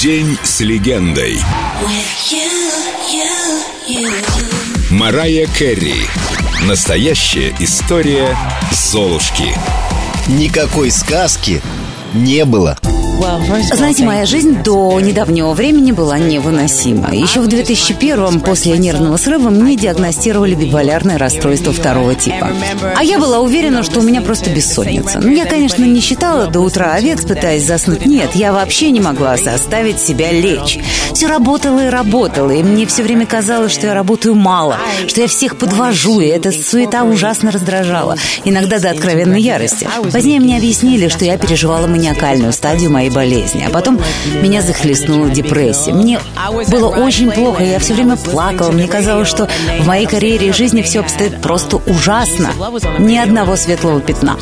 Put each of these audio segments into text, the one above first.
День с легендой. Марая Керри. Настоящая история Золушки. Никакой сказки не было. Знаете, моя жизнь до недавнего времени была невыносима. Еще в 2001-м, после нервного срыва, мне диагностировали биполярное расстройство второго типа. А я была уверена, что у меня просто бессонница. Ну, я, конечно, не считала до утра овец, пытаясь заснуть. Нет, я вообще не могла заставить себя лечь. Все работало и работало, и мне все время казалось, что я работаю мало, что я всех подвожу, и эта суета ужасно раздражала. Иногда до откровенной ярости. Позднее мне объяснили, что я переживала маниакальную стадию моей болезни. А потом меня захлестнула депрессия. Мне было очень плохо, я все время плакала. Мне казалось, что в моей карьере и жизни все обстоит просто ужасно. Ни одного светлого пятна.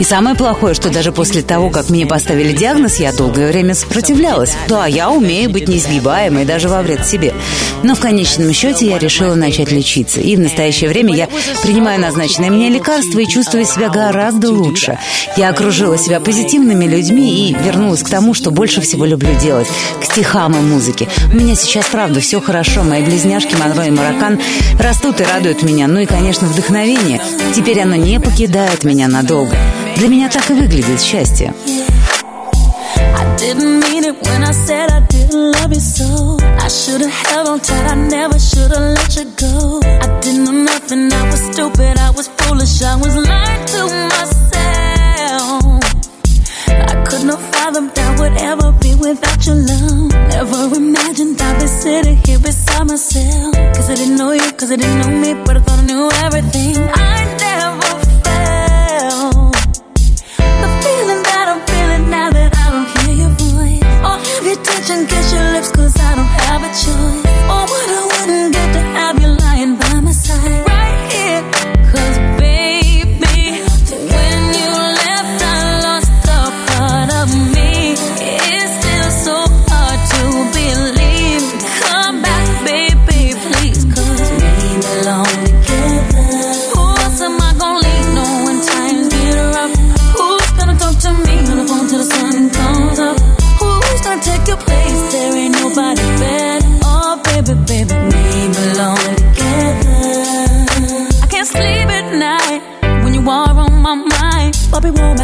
И самое плохое, что даже после того, как мне поставили диагноз, я долгое время сопротивлялась. Да, я умею быть неизгибаемой даже во вред себе. Но в конечном счете я решила начать лечиться. И в настоящее время я принимаю назначенные мне лекарства и чувствую себя гораздо лучше. Я окружила себя позитивными людьми и вернулась к тому, что больше всего люблю делать. К стихам и музыке. У меня сейчас, правда, все хорошо. Мои близняшки Монро и Маракан растут и радуют меня. Ну и, конечно, вдохновение. Теперь оно не покидает меня надолго. Для меня так и выглядит счастье. Didn't mean it when I said I didn't love you so. I should've held on tight, I never should've let you go. I didn't know nothing, I was stupid, I was foolish, I was lying to myself. I could not fathom that would ever be without your love. Never imagined I'd be sitting here beside myself. Cause I didn't know you, cause I didn't know me, but I thought I knew everything. I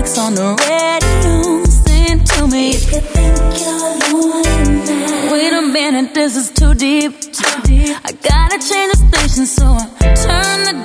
Womack's on the radio. Sing to me. You think you're Wait a minute, this is too deep. Too deep. I gotta change the station, so I turn the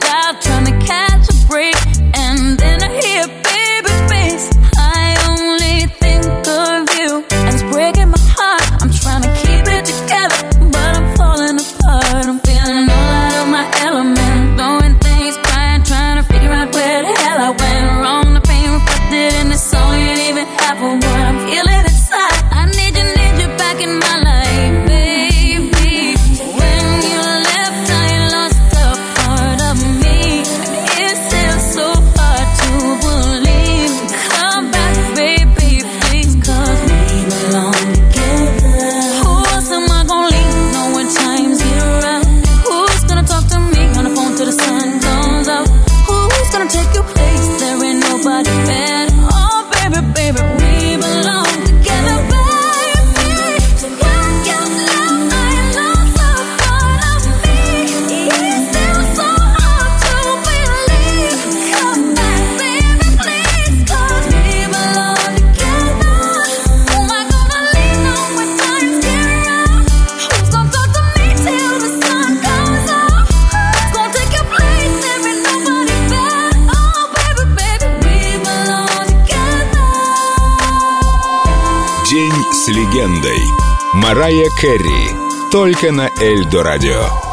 С легендой. Марая Керри. Только на Эльдо радио.